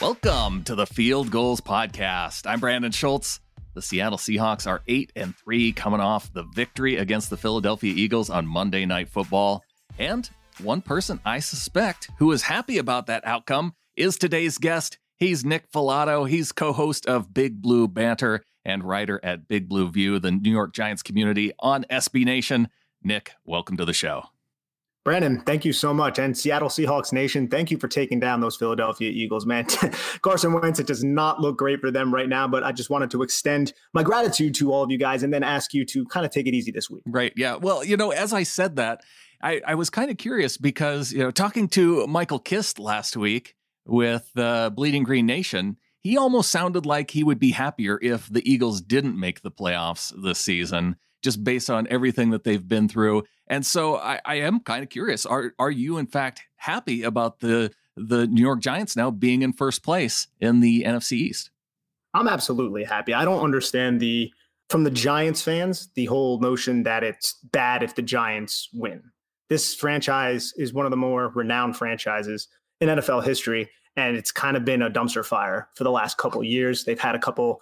Welcome to the Field Gulls Podcast. I'm Brandon Schultz. The Seattle Seahawks are 8 and 3 coming off the victory against the Philadelphia Eagles on Monday Night Football. And one person I suspect who is happy about that outcome is today's guest. He's Nick Falato. He's co-host of Big Blue Banter and writer at Big Blue View, the New York Giants community on SB Nation. Nick, welcome to the show. Brandon, thank you so much. And Seattle Seahawks Nation, thank you for taking down those Philadelphia Eagles, man. Carson Wentz, it does not look great for them right now, but I just wanted to extend my gratitude to all of you guys and then ask you to kind of take it easy this week. Right. Yeah. Well, you know, as I said that, I, I was kind of curious because, you know, talking to Michael Kist last week with uh, Bleeding Green Nation, he almost sounded like he would be happier if the Eagles didn't make the playoffs this season just based on everything that they've been through. And so I, I am kind of curious. Are are you in fact happy about the the New York Giants now being in first place in the NFC East? I'm absolutely happy. I don't understand the from the Giants fans, the whole notion that it's bad if the Giants win. This franchise is one of the more renowned franchises in NFL history, and it's kind of been a dumpster fire for the last couple years. They've had a couple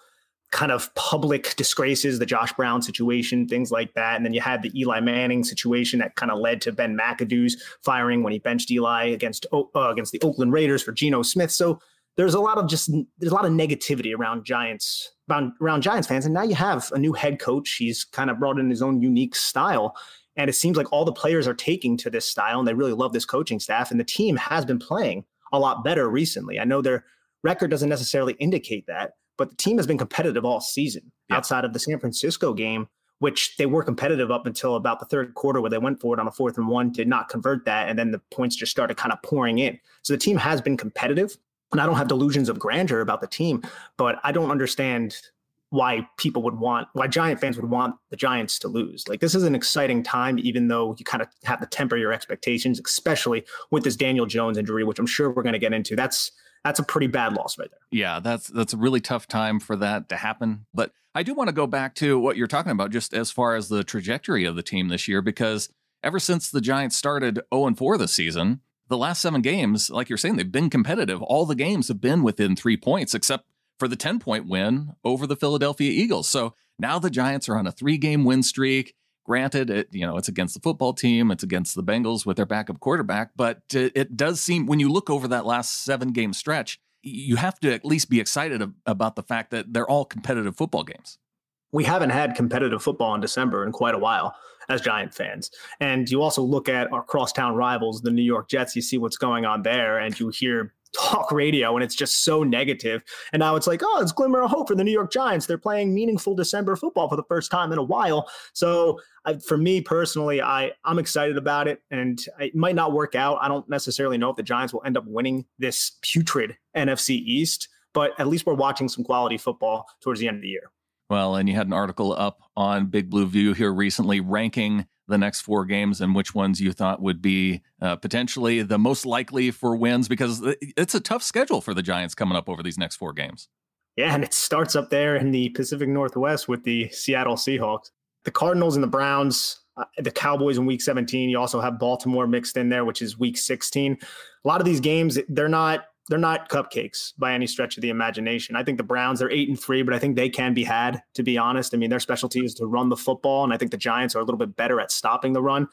kind of public disgraces, the Josh Brown situation, things like that. And then you had the Eli Manning situation that kind of led to Ben McAdoo's firing when he benched Eli against uh, against the Oakland Raiders for Geno Smith. So there's a lot of just there's a lot of negativity around Giants around, around Giants fans. And now you have a new head coach. He's kind of brought in his own unique style. And it seems like all the players are taking to this style and they really love this coaching staff. And the team has been playing a lot better recently. I know their record doesn't necessarily indicate that, but the team has been competitive all season yeah. outside of the San Francisco game, which they were competitive up until about the third quarter where they went for it on a fourth and one, did not convert that. And then the points just started kind of pouring in. So the team has been competitive. And I don't have delusions of grandeur about the team, but I don't understand why people would want why giant fans would want the giants to lose like this is an exciting time even though you kind of have to temper your expectations especially with this daniel jones injury which i'm sure we're going to get into that's that's a pretty bad loss right there. Yeah, that's that's a really tough time for that to happen. But I do want to go back to what you're talking about, just as far as the trajectory of the team this year, because ever since the Giants started 0 and 4 this season, the last seven games, like you're saying, they've been competitive. All the games have been within three points, except for the 10 point win over the Philadelphia Eagles. So now the Giants are on a three game win streak. Granted, it you know it's against the football team, it's against the Bengals with their backup quarterback, but uh, it does seem when you look over that last seven game stretch, you have to at least be excited about the fact that they're all competitive football games. We haven't had competitive football in December in quite a while as Giant fans. And you also look at our crosstown rivals, the New York Jets, you see what's going on there, and you hear talk radio and it's just so negative. And now it's like, oh, it's glimmer of hope for the New York Giants. They're playing meaningful December football for the first time in a while. So I, for me personally, I I'm excited about it, and it might not work out. I don't necessarily know if the Giants will end up winning this putrid NFC East, but at least we're watching some quality football towards the end of the year. Well, and you had an article up on Big Blue View here recently ranking the next four games and which ones you thought would be uh, potentially the most likely for wins because it's a tough schedule for the Giants coming up over these next four games. Yeah, and it starts up there in the Pacific Northwest with the Seattle Seahawks. The Cardinals and the Browns, uh, the Cowboys in week 17. You also have Baltimore mixed in there, which is week 16. A lot of these games, they're not they're not cupcakes by any stretch of the imagination. I think the Browns are eight and three, but I think they can be had, to be honest. I mean, their specialty is to run the football, and I think the Giants are a little bit better at stopping the run.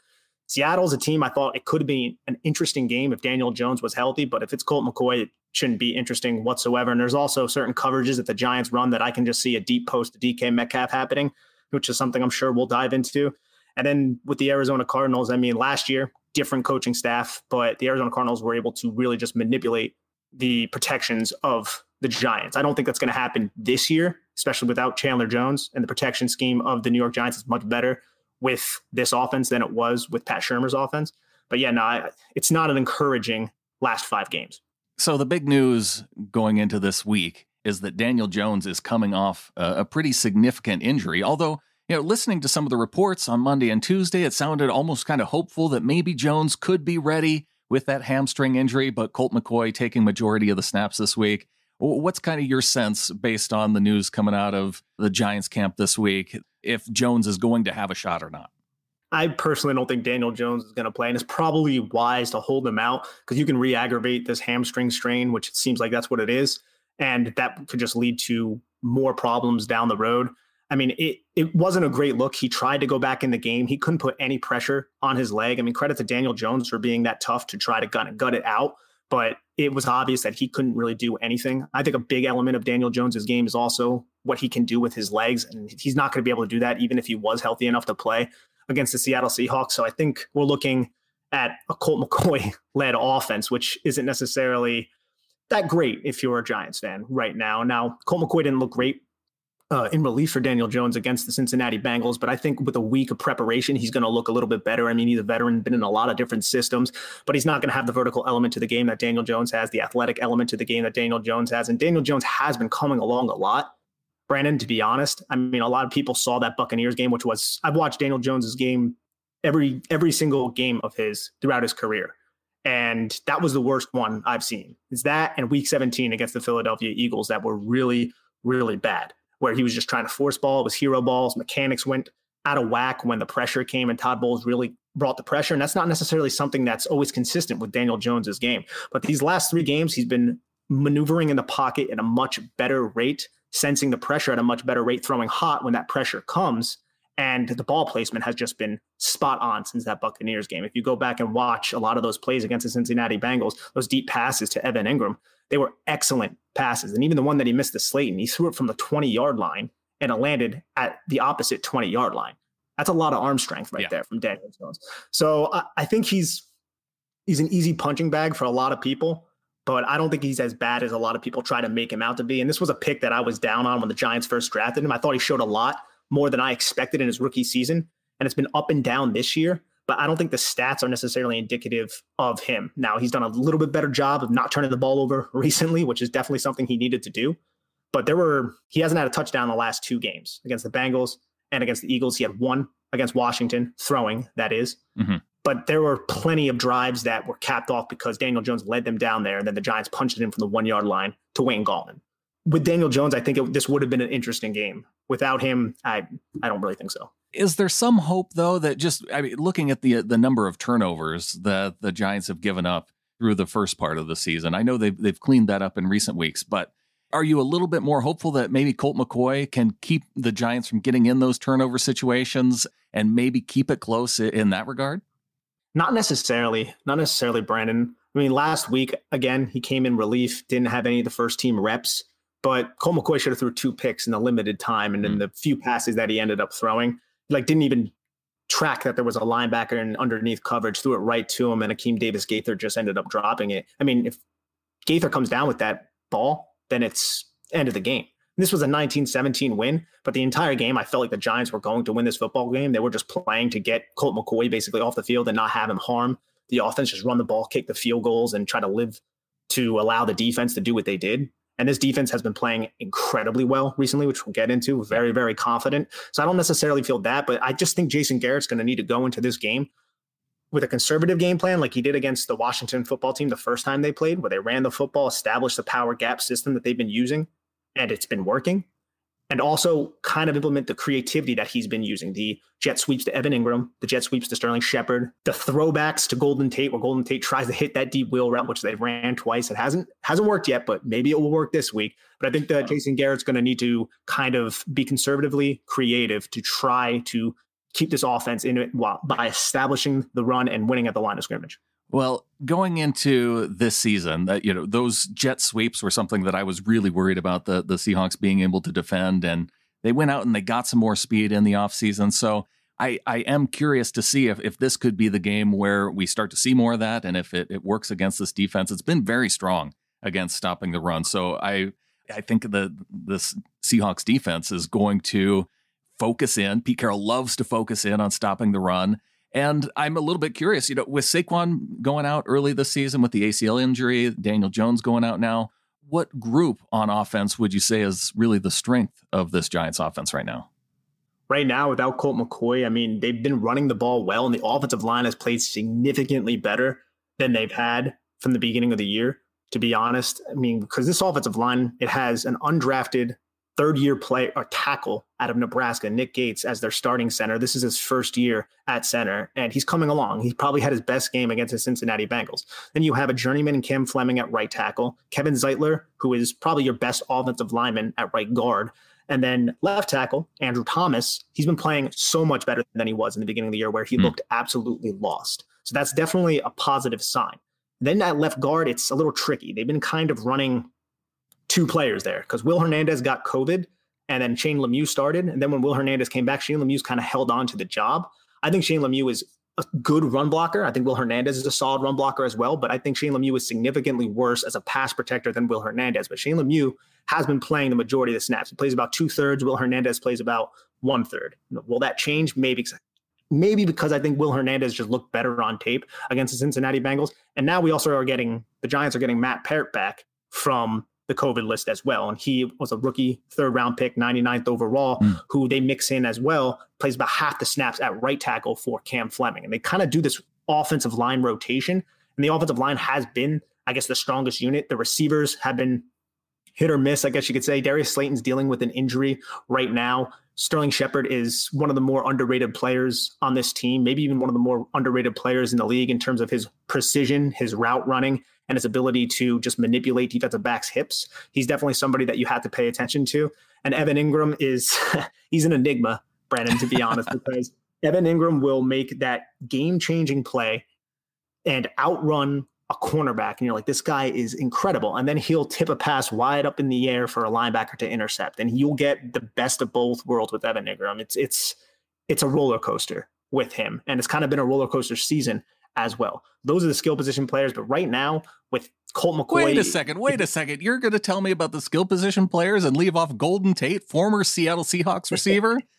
Seattle's a team I thought it could be an interesting game if Daniel Jones was healthy, but if it's Colt McCoy, it shouldn't be interesting whatsoever. And there's also certain coverages that the Giants run that I can just see a deep post to DK Metcalf happening, which is something I'm sure we'll dive into. And then with the Arizona Cardinals, I mean, last year, different coaching staff, but the Arizona Cardinals were able to really just manipulate the protections of the Giants. I don't think that's going to happen this year, especially without Chandler Jones. And the protection scheme of the New York Giants is much better with this offense than it was with Pat Shurmur's offense. But yeah, no, it's not an encouraging last five games. So the big news going into this week is that Daniel Jones is coming off a, a pretty significant injury. Although, you know, listening to some of the reports on Monday and Tuesday, it sounded almost kind of hopeful that maybe Jones could be ready with that hamstring injury, but Colt McCoy taking majority of the snaps this week. What's kind of your sense based on the news coming out of the Giants camp this week if Jones is going to have a shot or not? I personally don't think Daniel Jones is going to play, and it's probably wise to hold him out because you can re-aggravate this hamstring strain, which it seems like that's what it is, and that could just lead to more problems down the road. I mean, it it wasn't a great look. He tried to go back in the game. He couldn't put any pressure on his leg. I mean, credit to Daniel Jones for being that tough to try to gut, gut it out. But it was obvious that he couldn't really do anything. I think a big element of Daniel Jones's game is also what he can do with his legs, and he's not going to be able to do that even if he was healthy enough to play against the Seattle Seahawks. So I think we're looking at a Colt McCoy led offense, which isn't necessarily that great if you're a Giants fan right now. Now, Colt McCoy didn't look great uh, in relief for Daniel Jones against the Cincinnati Bengals, but I think with a week of preparation, he's going to look a little bit better. I mean, he's a veteran, been in a lot of different systems, but he's not going to have the vertical element to the game that Daniel Jones has, the athletic element to the game that Daniel Jones has. And Daniel Jones has been coming along a lot. Brandon, to be honest, I mean, a lot of people saw that Buccaneers game, which was I've watched Daniel Jones's game every every single game of his throughout his career. And that was the worst one I've seen. Is that and week 17 against the Philadelphia Eagles that were really, really bad where he was just trying to force ball. It was hero balls. Mechanics went out of whack when the pressure came, and Todd Bowles really brought the pressure. And that's not necessarily something that's always consistent with Daniel Jones's game. But these last three games, he's been maneuvering in the pocket at a much better rate, sensing the pressure at a much better rate, throwing hot when that pressure comes. And the ball placement has just been spot on since that Buccaneers game. If you go back and watch a lot of those plays against the Cincinnati Bengals, those deep passes to Evan Engram, they were excellent passes. And even the one that he missed the Slayton, he threw it from the 20 yard line and it landed at the opposite 20 yard line. That's a lot of arm strength right yeah. there from Daniel Jones. So I, I think he's he's an easy punching bag for a lot of people, but I don't think he's as bad as a lot of people try to make him out to be. And this was a pick that I was down on when the Giants first drafted him. I thought he showed a lot more than I expected in his rookie season. And it's been up and down this year but I don't think the stats are necessarily indicative of him. Now, he's done a little bit better job of not turning the ball over recently, which is definitely something he needed to do. But there were, he hasn't had a touchdown in the last two games against the Bengals and against the Eagles. He had one against Washington, throwing, that is. Mm-hmm. But there were plenty of drives that were capped off because Daniel Jones led them down there, and then the Giants punched it in from the one yard line to Wayne Gallman. With Daniel Jones, I think it, this would have been an interesting game. Without him, I I don't really think so. Is there some hope though that just I mean looking at the the number of turnovers that the Giants have given up through the first part of the season. I know they've they've cleaned that up in recent weeks, but are you a little bit more hopeful that maybe Colt McCoy can keep the Giants from getting in those turnover situations and maybe keep it close in that regard? Not necessarily. Not necessarily, Brandon. I mean, last week, again, he came in relief, didn't have any of the first team reps, but Colt McCoy should have threw two picks in the limited time. And in mm. the few passes that he ended up throwing, like didn't even track that there was a linebacker in underneath coverage, threw it right to him, and Akeem Davis Gaither just ended up dropping it. I mean, if Gaither comes down with that ball, then it's end of the game. This was a 1917 win, but the entire game, I felt like the Giants were going to win this football game. They were just playing to get Colt McCoy basically off the field and not have him harm the offense, just run the ball, kick the field goals, and try to live to allow the defense to do what they did. And this defense has been playing incredibly well recently, which we'll get into. Very, very confident. So I don't necessarily feel that, but I just think Jason Garrett's going to need to go into this game with a conservative game plan, like he did against the Washington football team the first time they played, where they ran the football, established the power gap system that they've been using, and it's been working and also kind of implement the creativity that he's been using the jet sweeps to Evan Engram, the jet sweeps to Sterling Shepard, the throwbacks to Golden Tate, where Golden Tate tries to hit that deep wheel route, which they've ran twice. It hasn't hasn't worked yet, but maybe it will work this week. But I think that Jason Garrett's going to need to kind of be conservatively creative to try to keep this offense in it while, by establishing the run and winning at the line of scrimmage. Well, going into this season, that you know those jet sweeps were something that I was really worried about the the Seahawks being able to defend, and they went out and they got some more speed in the offseason. So I I am curious to see if if this could be the game where we start to see more of that, and if it, it works against this defense. It's been very strong against stopping the run. So I I think the this Seahawks defense is going to focus in. Pete Carroll loves to focus in on stopping the run. And I'm a little bit curious, you know, with Saquon going out early this season with the ACL injury, Daniel Jones going out now, what group on offense would you say is really the strength of this Giants offense right now? Right now, without Colt McCoy, I mean, they've been running the ball well, and the offensive line has played significantly better than they've had from the beginning of the year, to be honest. I mean, because this offensive line, it has an undrafted third year player or tackle out of Nebraska, Nick Gates, as their starting center. This is his first year at center, and he's coming along. He probably had his best game against the Cincinnati Bengals. Then you have a journeyman Cam Fleming at right tackle, Kevin Zeitler, who is probably your best offensive lineman at right guard. And then left tackle, Andrew Thomas, he's been playing so much better than he was in the beginning of the year, where he mm. looked absolutely lost. So that's definitely a positive sign. Then at left guard, it's a little tricky. They've been kind of running two players there because Will Hernandez got COVID and then Shane Lemieux started. And then when Will Hernandez came back, Shane Lemieux's kind of held on to the job. I think Shane Lemieux is a good run blocker. I think Will Hernandez is a solid run blocker as well, but I think Shane Lemieux is significantly worse as a pass protector than Will Hernandez. But Shane Lemieux has been playing the majority of the snaps. He plays about two thirds. Will Hernandez plays about one third. Will that change? Maybe. Maybe because I think Will Hernandez just looked better on tape against the Cincinnati Bengals. And now we also are getting the Giants are getting Matt Peart back from the COVID list as well. And he was a rookie third round pick, 99th overall, mm. who they mix in as well, plays about half the snaps at right tackle for Cam Fleming. And they kind of do this offensive line rotation. And the offensive line has been, I guess, the strongest unit. The receivers have been hit or miss, I guess you could say. Darius Slayton's dealing with an injury right now. Sterling Shepard is one of the more underrated players on this team, maybe even one of the more underrated players in the league in terms of his precision, his route running, and his ability to just manipulate defensive backs' hips. He's definitely somebody that you have to pay attention to. And Evan Engram is he's an enigma, Brandon, to be honest, because Evan Engram will make that game-changing play and outrun a cornerback, and you're like, this guy is incredible. And then he'll tip a pass wide up in the air for a linebacker to intercept, and you'll get the best of both worlds with Evan Engram. It's it's it's a roller coaster with him, and it's kind of been a roller coaster season as well. Those are the skill position players. But right now, with Colt McCoy. Wait a second. Wait a second. You're going to tell me about the skill position players and leave off Golden Tate, former Seattle Seahawks receiver?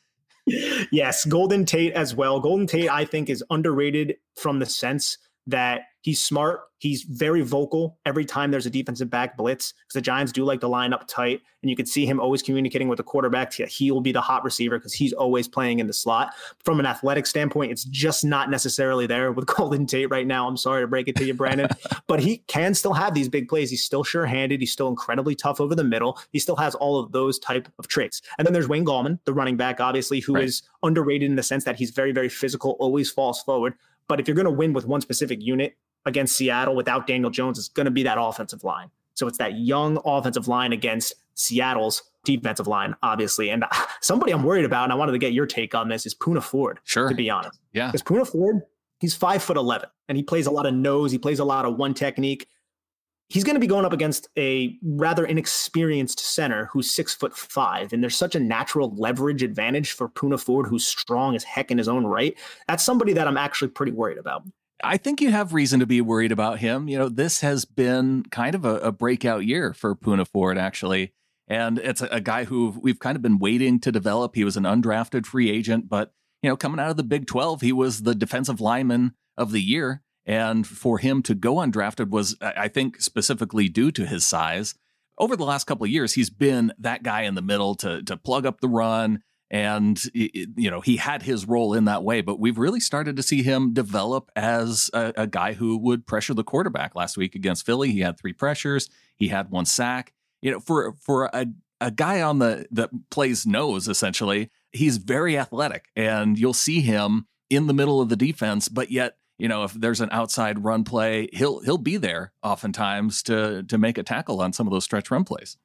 yes, Golden Tate as well. Golden Tate, I think, is underrated from the sense that he's smart. He's very vocal every time there's a defensive back blitz because the Giants do like to line up tight. And you can see him always communicating with the quarterback. He will be the hot receiver because he's always playing in the slot. From an athletic standpoint, it's just not necessarily there with Golden Tate right now. I'm sorry to break it to you, Brandon, but he can still have these big plays. He's still sure handed. He's still incredibly tough over the middle. He still has all of those type of traits. And then there's Wayne Gallman, the running back, obviously, who right. is underrated in the sense that he's very, very physical, always falls forward. But if you're going to win with one specific unit, against Seattle without Daniel Jones is going to be that offensive line. So it's that young offensive line against Seattle's defensive line, obviously. And uh, somebody I'm worried about, and I wanted to get your take on this, is Poona Ford. Sure. To be honest. Yeah. Because Poona Ford, he's five foot 11 and he plays a lot of nose. He plays a lot of one technique. He's going to be going up against a rather inexperienced center who's six foot five. And there's such a natural leverage advantage for Poona Ford, who's strong as heck in his own right. That's somebody that I'm actually pretty worried about. I think you have reason to be worried about him. You know, this has been kind of a, a breakout year for Poona Ford, actually. And it's a, a, guy who we've kind of been waiting to develop. He was an undrafted free agent, but, you know, coming out of the Big 12, he was the defensive lineman of the year. And for him to go undrafted was, I think, specifically due to his size. Over the last couple of years, he's been that guy in the middle to, to plug up the run, and you know he had his role in that way but we've really started to see him develop as a, a, guy who would pressure the quarterback last week against philly. He had three pressures. He had one sack. You know for for a, a guy on the that plays nose essentially he's very athletic and you'll see him in the middle of the defense but yet you know if there's an outside run play he'll he'll be there oftentimes to to make a tackle on some of those stretch run plays.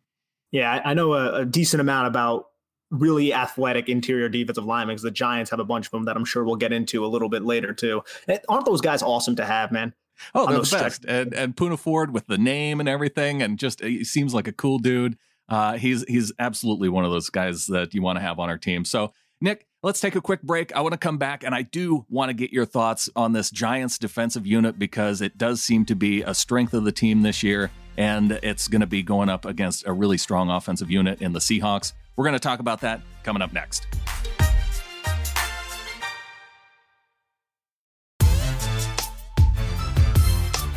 Yeah i know a, a decent amount about really athletic interior defensive linemen because the Giants have a bunch of them that I'm sure we'll get into a little bit later too. And aren't those guys awesome to have, man? Oh, they're the best. And and Poona Ford with the name and everything, and just he seems like a cool dude. Uh, he's he's absolutely one of those guys that you want to have on our team. So Nick, let's take a quick break. I want to come back and I do want to get your thoughts on this Giants defensive unit because it does seem to be a strength of the team this year, and it's going to be going up against a really strong offensive unit in the Seahawks. We're going to talk about that coming up next.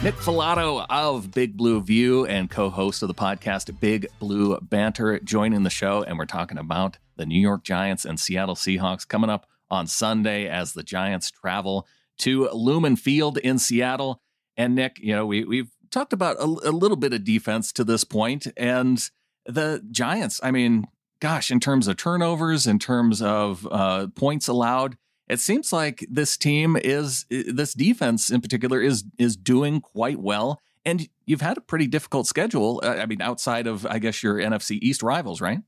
Nick Falato of Big Blue View and co host of the podcast Big Blue Banter joining the show. And we're talking about the New York Giants and Seattle Seahawks coming up on Sunday as the Giants travel to Lumen Field in Seattle. And Nick, you know, we, we've talked about a, a little bit of defense to this point, and the Giants, I mean, gosh, in terms of turnovers, in terms of uh, points allowed, it seems like this team is this defense in particular is is doing quite well. And you've had a pretty difficult schedule. Uh, I mean, outside of I guess your NFC East rivals, right?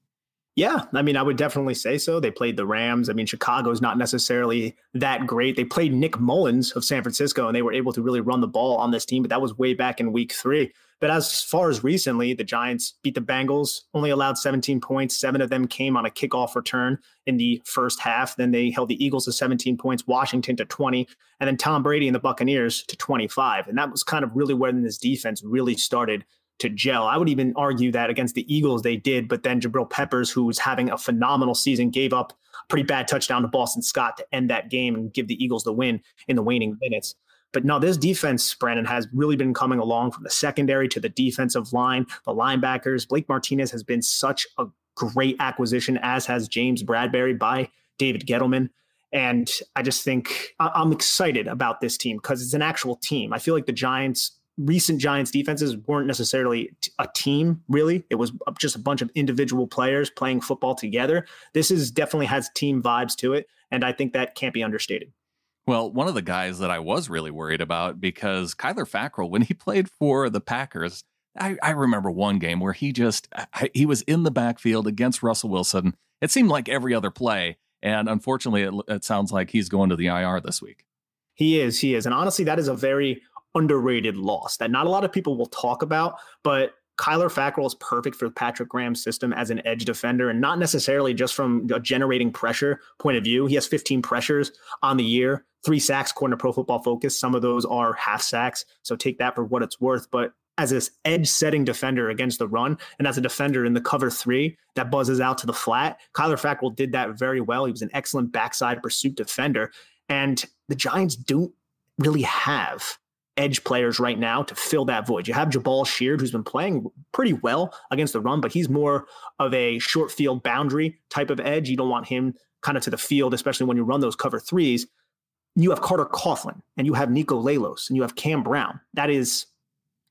Yeah, I mean, I would definitely say so. They played the Rams. I mean, Chicago's not necessarily that great. They played Nick Mullens of San Francisco, and they were able to really run the ball on this team, but that was way back in week three. But as far as recently, the Giants beat the Bengals, only allowed 17 points. Seven of them came on a kickoff return in the first half. Then they held the Eagles to 17 points, Washington to 20, and then Tom Brady and the Buccaneers to 25. And that was kind of really when this defense really started to gel. I would even argue that against the Eagles they did, but then Jabril Peppers, who was having a phenomenal season, gave up a pretty bad touchdown to Boston Scott to end that game and give the Eagles the win in the waning minutes. But no, this defense, Brandon, has really been coming along from the secondary to the defensive line, the linebackers. Blake Martinez has been such a great acquisition, as has James Bradberry by David Gettleman. And I just think I'm excited about this team because it's an actual team. I feel like the Giants recent Giants defenses weren't necessarily a team, really. It was just a bunch of individual players playing football together. This is definitely has team vibes to it, and I think that can't be understated. Well, one of the guys that I was really worried about because Kyler Fackrell, when he played for the Packers, I, I remember one game where he just I, he was in the backfield against Russell Wilson. It seemed like every other play, and unfortunately, it, it sounds like he's going to the IR this week. He is, he is, and honestly, that is a very underrated loss that not a lot of people will talk about, but Kyler Fackrell is perfect for Patrick Graham's system as an edge defender, and not necessarily just from a generating pressure point of view. He has 15 pressures on the year, three sacks according to Pro Football Focus. Some of those are half sacks, so take that for what it's worth. But as this edge setting defender against the run, and as a defender in the cover three that buzzes out to the flat, Kyler Fackrell did that very well. He was an excellent backside pursuit defender, and the Giants don't really have edge players right now to fill that void. You have Jabaal Sheard, who's been playing pretty well against the run, but he's more of a short field boundary type of edge. You don't want him kind of to the field, especially when you run those cover threes. You have Carter Coughlin and you have Niko Lalos and you have Cam Brown. That is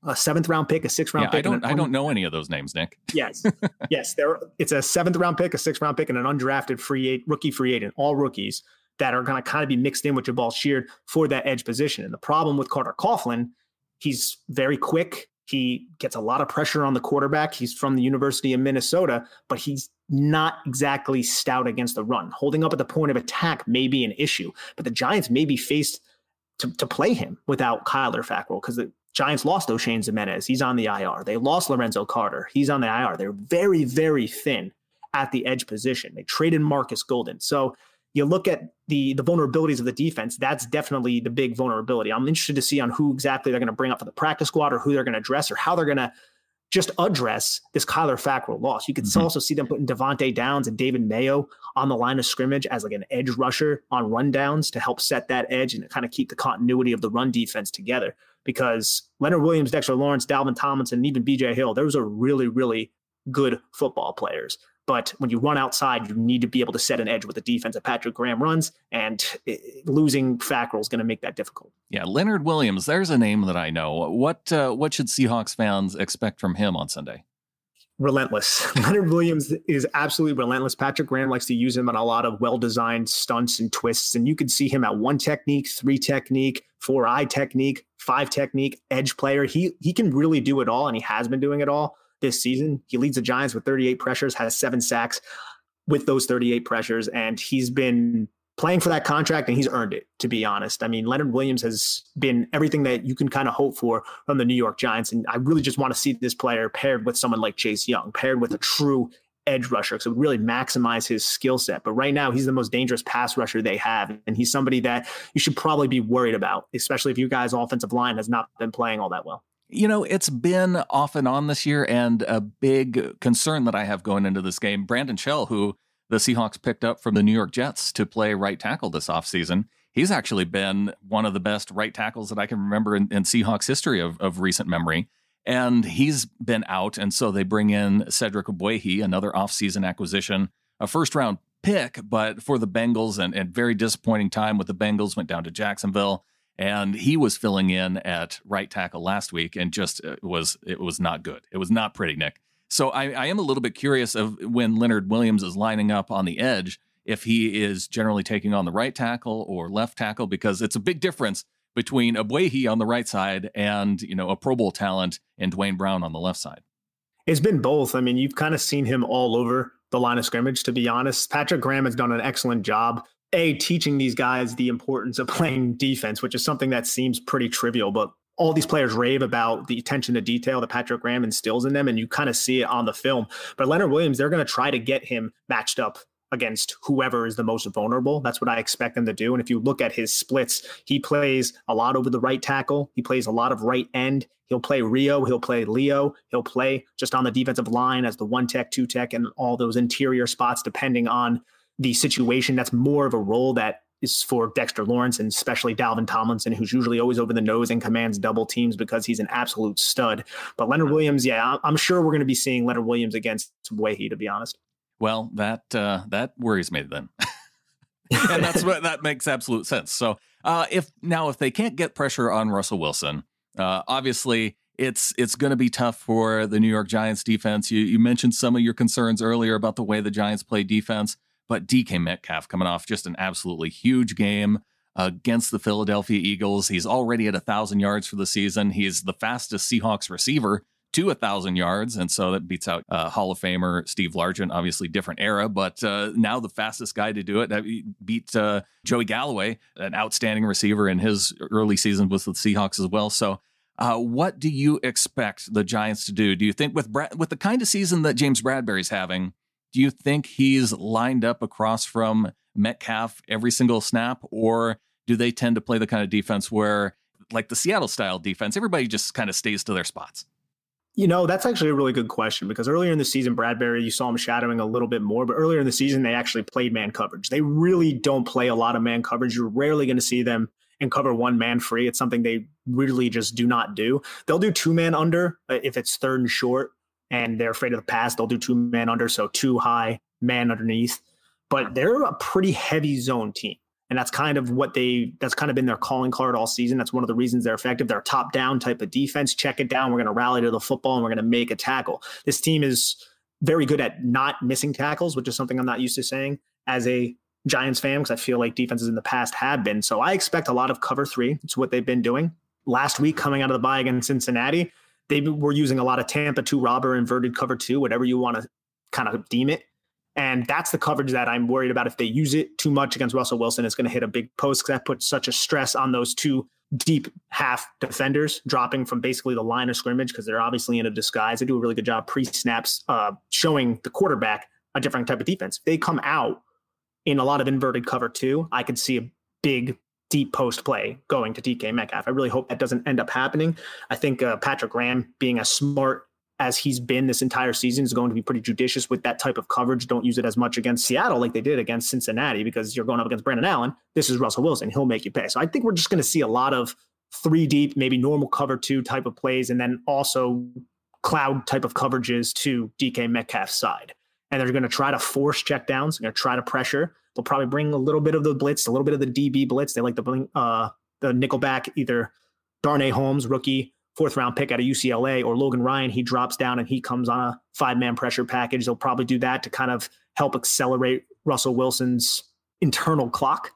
a seventh round pick, a sixth round yeah, pick. I don't, I don't know any of those names, Nick. yes, yes, there. It's a seventh round pick, a sixth round pick, and an undrafted free rookie free agent, all rookies that are going to kind of be mixed in with Jabaal Sheard for that edge position. And the problem with Carter Coughlin, he's very quick. He gets a lot of pressure on the quarterback. He's from the University of Minnesota, but he's not exactly stout against the run. Holding up at the point of attack may be an issue, but the Giants may be faced to, to play him without Kyler Fackrell because the Giants lost Oshane Ximines. He's on the IR. They lost Lorenzo Carter. He's on the IR. They're very, very thin at the edge position. They traded Marcus Golden. So you look at the the vulnerabilities of the defense, that's definitely the big vulnerability. I'm interested to see on who exactly they're going to bring up for the practice squad or who they're going to address or how they're going to just address this Kyler Fackrell loss. You can mm-hmm. also see them putting Devante Downs and David Mayo on the line of scrimmage as like an edge rusher on rundowns to help set that edge and kind of keep the continuity of the run defense together. Because Leonard Williams, Dexter Lawrence, Dalvin Tomlinson, and even BJ Hill, those are really, really good football players. But when you run outside, you need to be able to set an edge with the defense that Patrick Graham runs, and losing Fackrell is going to make that difficult. Yeah, Leonard Williams, there's a name that I know. What uh, what should Seahawks fans expect from him on Sunday? Relentless. Leonard Williams is absolutely relentless. Patrick Graham likes to use him on a lot of well designed stunts and twists, and you can see him at one technique, three technique, four eye technique, five technique, edge player. He he can really do it all, and he has been doing it all this season. He leads the Giants with 38 pressures, has seven sacks with those 38 pressures, and he's been playing for that contract and he's earned it, to be honest. I mean, Leonard Williams has been everything that you can kind of hope for from the New York Giants. And I really just want to see this player paired with someone like Chase Young, paired with a true edge rusher because it would really maximize his skill set. But right now, he's the most dangerous pass rusher they have. And he's somebody that you should probably be worried about, especially if you guys' offensive line has not been playing all that well. You know, it's been off and on this year, and a big concern that I have going into this game. Brandon Shell, who the Seahawks picked up from the New York Jets to play right tackle this offseason, he's actually been one of the best right tackles that I can remember in, in Seahawks history of, of recent memory. And he's been out, and so they bring in Cedric Ogbuehi, another offseason acquisition, a first round pick, but for the Bengals, and, and very disappointing time with the Bengals, went down to Jacksonville and he was filling in at right tackle last week and just uh, was it was not good. It was not pretty, Nick. So I, I am a little bit curious of when Leonard Williams is lining up on the edge, if he is generally taking on the right tackle or left tackle, because it's a big difference between Ogbuehi on the right side and you know a Pro Bowl talent and Dwayne Brown on the left side. It's been both. I mean, you've kind of seen him all over the line of scrimmage. To be honest, Patrick Graham has done an excellent job. A teaching these guys the importance of playing defense, which is something that seems pretty trivial, but all these players rave about the attention to detail that Patrick Graham instills in them, and you kind of see it on the film. But Leonard Williams, they're going to try to get him matched up against whoever is the most vulnerable. That's what I expect them to do. And if you look at his splits, he plays a lot over the right tackle. He plays a lot of right end. He'll play Rio. He'll play Leo. He'll play just on the defensive line as the one tech, two tech, and all those interior spots, depending on the situation. That's more of a role that is for Dexter Lawrence and especially Dalvin Tomlinson, who's usually always over the nose and commands double teams because he's an absolute stud. But Leonard Williams, yeah, I'm sure we're going to be seeing Leonard Williams against Wehi, to be honest. Well, that uh, that worries me then. and that's what that makes absolute sense. So, uh, if now if they can't get pressure on Russell Wilson, uh, obviously it's it's going to be tough for the New York Giants defense. You you mentioned some of your concerns earlier about the way the Giants play defense, but DK Metcalf coming off just an absolutely huge game against the Philadelphia Eagles. He's already at a thousand yards for the season. He's the fastest Seahawks receiver to a thousand yards, and so that beats out uh, Hall of Famer Steve Largent. Obviously, different era, but uh, now the fastest guy to do it. That beat uh, Joey Galloway, an outstanding receiver in his early season with the Seahawks as well. So. Uh, what do you expect the Giants to do? Do you think with with the kind of season that James Bradberry's having, do you think he's lined up across from Metcalf every single snap, or do they tend to play the kind of defense where, like the Seattle style defense, everybody just kind of stays to their spots? You know, that's actually a really good question because earlier in the season, Bradberry, you saw him shadowing a little bit more, but earlier in the season, they actually played man coverage. They really don't play a lot of man coverage. You're rarely going to see them and cover one man free. It's something they really just do not do. They'll do two man under uh, if it's third and short and they're afraid of the pass. They'll do two man under, so two high, man underneath. But they're a pretty heavy zone team. And that's kind of what they, that's kind of been their calling card all season. That's one of the reasons they're effective. They're top down type of defense. Check it down. We're going to rally to the football and we're going to make a tackle. This team is very good at not missing tackles, which is something I'm not used to saying as a Giants fan, because I feel like defenses in the past have been. So I expect a lot of cover three. It's what they've been doing. Last week, coming out of the bye against Cincinnati, they were using a lot of Tampa two robber inverted cover two, whatever you want to kind of deem it. And that's the coverage that I'm worried about. If they use it too much against Russell Wilson, it's going to hit a big post because that puts such a stress on those two deep half defenders dropping from basically the line of scrimmage because they're obviously in a disguise. They do a really good job pre snaps uh, showing the quarterback a different type of defense. If they come out in a lot of inverted cover too, I could see a big deep post play going to DK Metcalf. I really hope that doesn't end up happening. I think uh, Patrick Graham being as smart as he's been this entire season is going to be pretty judicious with that type of coverage. Don't use it as much against Seattle like they did against Cincinnati because you're going up against Brandon Allen. This is Russell Wilson. He'll make you pay. So I think we're just going to see a lot of three deep, maybe normal cover two type of plays, and then also cloud type of coverages to DK Metcalf's side. And they're going to try to force checkdowns. They're going to try to pressure. They'll probably bring a little bit of the blitz, a little bit of the DB blitz. They like to bring uh, the nickelback, either Darnay Holmes, rookie, fourth round pick out of UCLA, or Logan Ryan, he drops down and he comes on a five man pressure package. They'll probably do that to kind of help accelerate Russell Wilson's internal clock.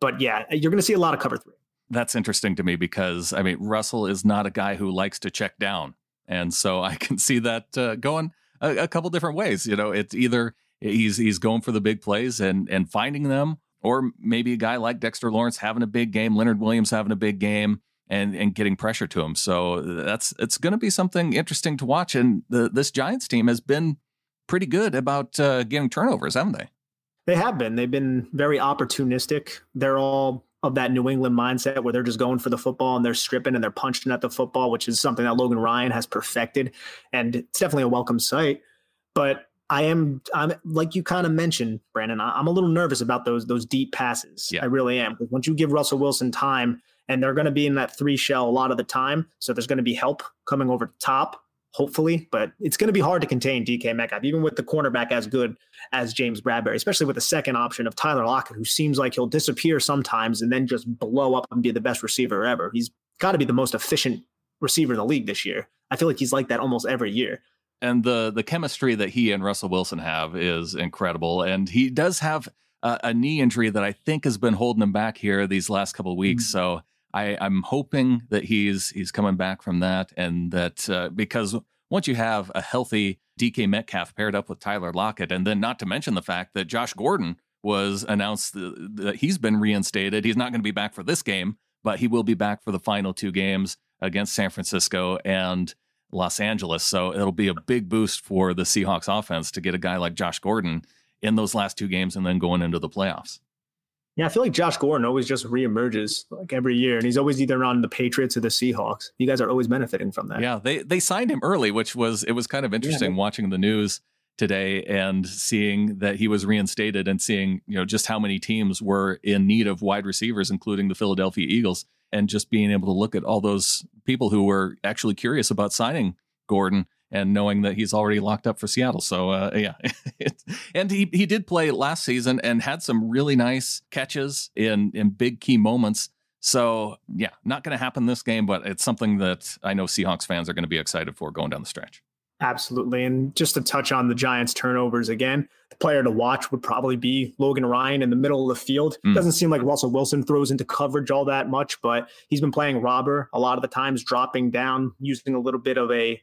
But yeah, you're going to see a lot of cover three. That's interesting to me because, I mean, Russell is not a guy who likes to check down. And so I can see that uh, going a, a couple different ways. You know, it's either he's he's going for the big plays and and finding them, or maybe a guy like Dexter Lawrence having a big game, Leonard Williams having a big game, and and getting pressure to him. So that's it's going to be something interesting to watch. And the, this Giants team has been pretty good about uh, getting turnovers, haven't they? They have been. They've been very opportunistic. They're all of that New England mindset where they're just going for the football and they're stripping and they're punching at the football, which is something that Logan Ryan has perfected. And it's definitely a welcome sight. But I am I'm like you kind of mentioned, Brandon. I'm a little nervous about those those deep passes. Yeah. I really am. Once you give Russell Wilson time, and they're going to be in that three shell a lot of the time, so there's going to be help coming over the top, hopefully. But it's going to be hard to contain DK Metcalf, even with the cornerback as good as James Bradberry, especially with the second option of Tyler Lockett, who seems like he'll disappear sometimes and then just blow up and be the best receiver ever. He's got to be the most efficient receiver in the league this year. I feel like he's like that almost every year. and the the chemistry that he and Russell Wilson have is incredible. And he does have a, a knee injury that I think has been holding him back here these last couple of weeks. Mm-hmm. So I, I'm hoping that he's he's coming back from that, and that uh, because once you have a healthy DK Metcalf paired up with Tyler Lockett, and then not to mention the fact that Josh Gordon was announced that he's been reinstated. He's not going to be back for this game, but he will be back for the final two games against San Francisco and Los Angeles. So it'll be a big boost for the Seahawks offense to get a guy like Josh Gordon in those last two games and then going into the playoffs. Yeah, I feel like Josh Gordon always just reemerges like every year, and he's always either on the Patriots or the Seahawks. You guys are always benefiting from that. Yeah, they they signed him early, which was it was kind of interesting yeah. watching the news today and seeing that he was reinstated and seeing you know just how many teams were in need of wide receivers, including the Philadelphia Eagles, and just being able to look at all those people who were actually curious about signing Gordon and knowing that he's already locked up for Seattle. So uh, yeah, and he he did play last season and had some really nice catches in in big key moments. So yeah, not going to happen this game, but it's something that I know Seahawks fans are going to be excited for going down the stretch. Absolutely. And just to touch on the Giants turnovers again, the player to watch would probably be Logan Ryan in the middle of the field. Mm. Doesn't seem like Russell Wilson throws into coverage all that much, but he's been playing robber a lot of the times, dropping down, using a little bit of a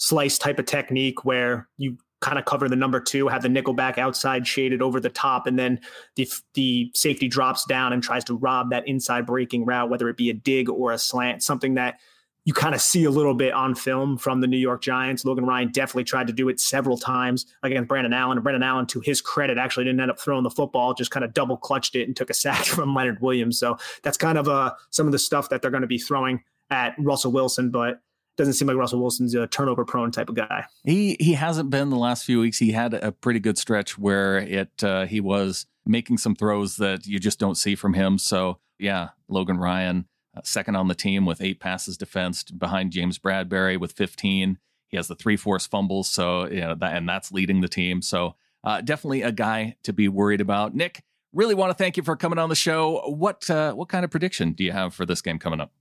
slice type of technique where you kind of cover the number two, have the nickel back outside shaded over the top, and then the the safety drops down and tries to rob that inside breaking route, whether it be a dig or a slant, something that you kind of see a little bit on film from the New York Giants. Logan Ryan definitely tried to do it several times against Brandon Allen. And Brandon Allen, to his credit, actually didn't end up throwing the football, just kind of double clutched it and took a sack from Leonard Williams. So that's kind of uh, some of the stuff that they're going to be throwing at Russell Wilson. But doesn't seem like Russell Wilson's a turnover prone type of guy. He he hasn't been the last few weeks. He had a pretty good stretch where it uh, he was making some throws that you just don't see from him. So yeah, Logan Ryan uh, second on the team with eight passes defensed behind James Bradberry with 15. He has the three force fumbles, so you know that, and that's leading the team. So uh, definitely a guy to be worried about. Nick, really want to thank you for coming on the show. What uh, what kind of prediction do you have for this game coming up?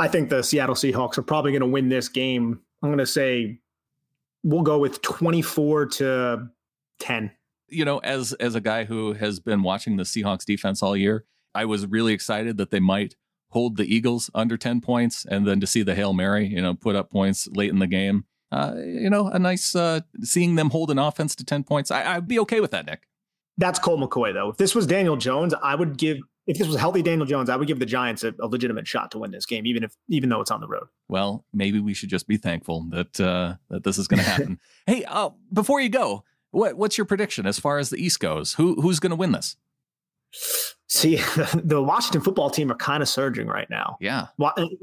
I think the Seattle Seahawks are probably going to win this game. I'm going to say we'll go with 24 to 10. You know, as as a guy who has been watching the Seahawks defense all year, I was really excited that they might hold the Eagles under 10 points and then to see the Hail Mary, you know, put up points late in the game. Uh, you know, a nice uh, seeing them hold an offense to 10 points. I, I'd be okay with that, Nick. That's Colt McCoy, though. If this was Daniel Jones, I would give if this was healthy Daniel Jones, I would give the Giants a, a, legitimate shot to win this game, even if even though it's on the road. Well, maybe we should just be thankful that uh, that this is going to happen. hey, uh, before you go, what what's your prediction as far as the East goes? Who who's going to win this? See, the Washington football team are kind of surging right now. Yeah.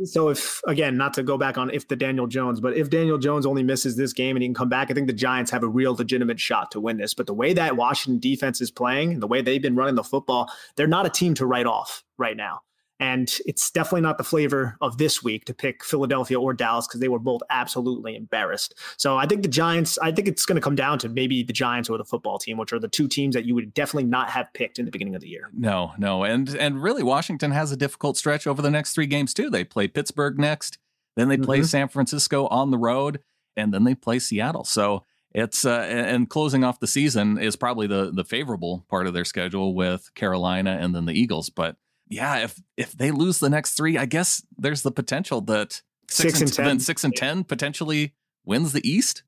So if again, not to go back on if the Daniel Jones, but if Daniel Jones only misses this game and he can come back, I think the Giants have a real legitimate shot to win this. But the way that Washington defense is playing, the way they've been running the football, they're not a team to write off right now. And it's definitely not the flavor of this week to pick Philadelphia or Dallas because they were both absolutely embarrassed. So I think the Giants, I think it's going to come down to maybe the Giants or the football team, which are the two teams that you would definitely not have picked in the beginning of the year. No, no. And and really Washington has a difficult stretch over the next three games too. They play Pittsburgh next, then they play mm-hmm. San Francisco on the road, and then they play Seattle. So it's uh, and closing off the season is probably the the favorable part of their schedule with Carolina and then the Eagles. But yeah, if if they lose the next three, I guess there's the potential that six, six and, and, ten, then six and ten potentially wins the East.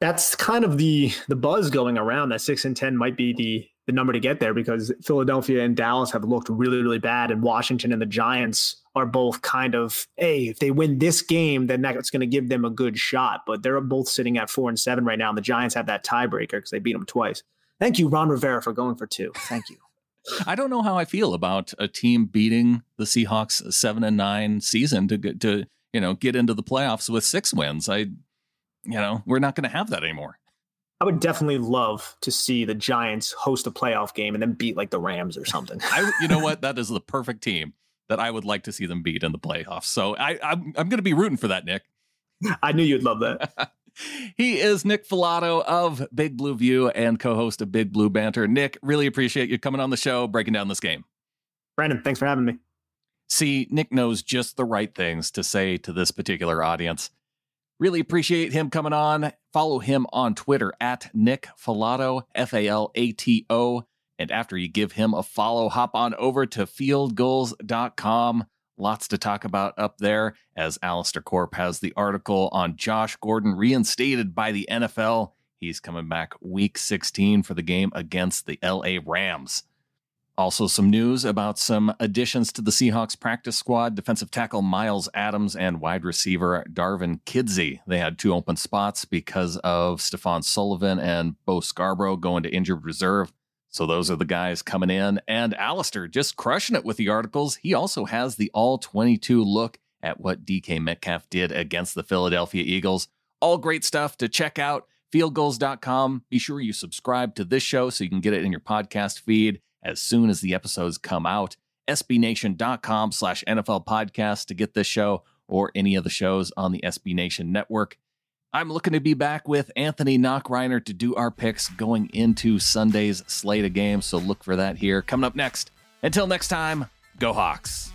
That's kind of the the buzz going around that six and ten might be the the number to get there because Philadelphia and Dallas have looked really really bad, and Washington and the Giants are both kind of hey, if they win this game, then that's going to give them a good shot. But they're both sitting at four and seven right now, and the Giants have that tiebreaker because they beat them twice. Thank you, Ron Rivera, for going for two. Thank you. I don't know how I feel about a team beating the Seahawks seven and nine season to get to you know get into the playoffs with six wins. I, you know, we're not going to have that anymore. I would definitely love to see the Giants host a playoff game and then beat like the Rams or something. I, you know what? That is the perfect team that I would like to see them beat in the playoffs. So I, I'm, I'm going to be rooting for that, Nick. I knew you'd love that. He is Nick Falato of Big Blue View and co host of Big Blue Banter. Nick, really appreciate you coming on the show, breaking down this game. Brandon, thanks for having me. See, Nick knows just the right things to say to this particular audience. Really appreciate him coming on. Follow him on Twitter at Nick Falato, F A L A T O. And after you give him a follow, hop on over to fieldgulls.com. Lots to talk about up there as Alistair Corp has the article on Josh Gordon reinstated by the NFL. He's coming back week 16 for the game against the LA Rams. Also, some news about some additions to the Seahawks practice squad defensive tackle Myles Adams and wide receiver Darvin Kidsy. They had two open spots because of Stephon Sullivan and Bo Scarborough going to injured reserve. So those are the guys coming in. And Alistair just crushing it with the articles. He also has the all 22 look at what DK Metcalf did against the Philadelphia Eagles. All great stuff to check out. Fieldgulls.com. Be sure you subscribe to this show so you can get it in your podcast feed as soon as the episodes come out. SBNation.com slash NFL podcast to get this show or any of the shows on the SB Nation network. I'm looking to be back with Anthony Knockreiner to do our picks going into Sunday's slate of games. So look for that here coming up next. Until next time, go Hawks.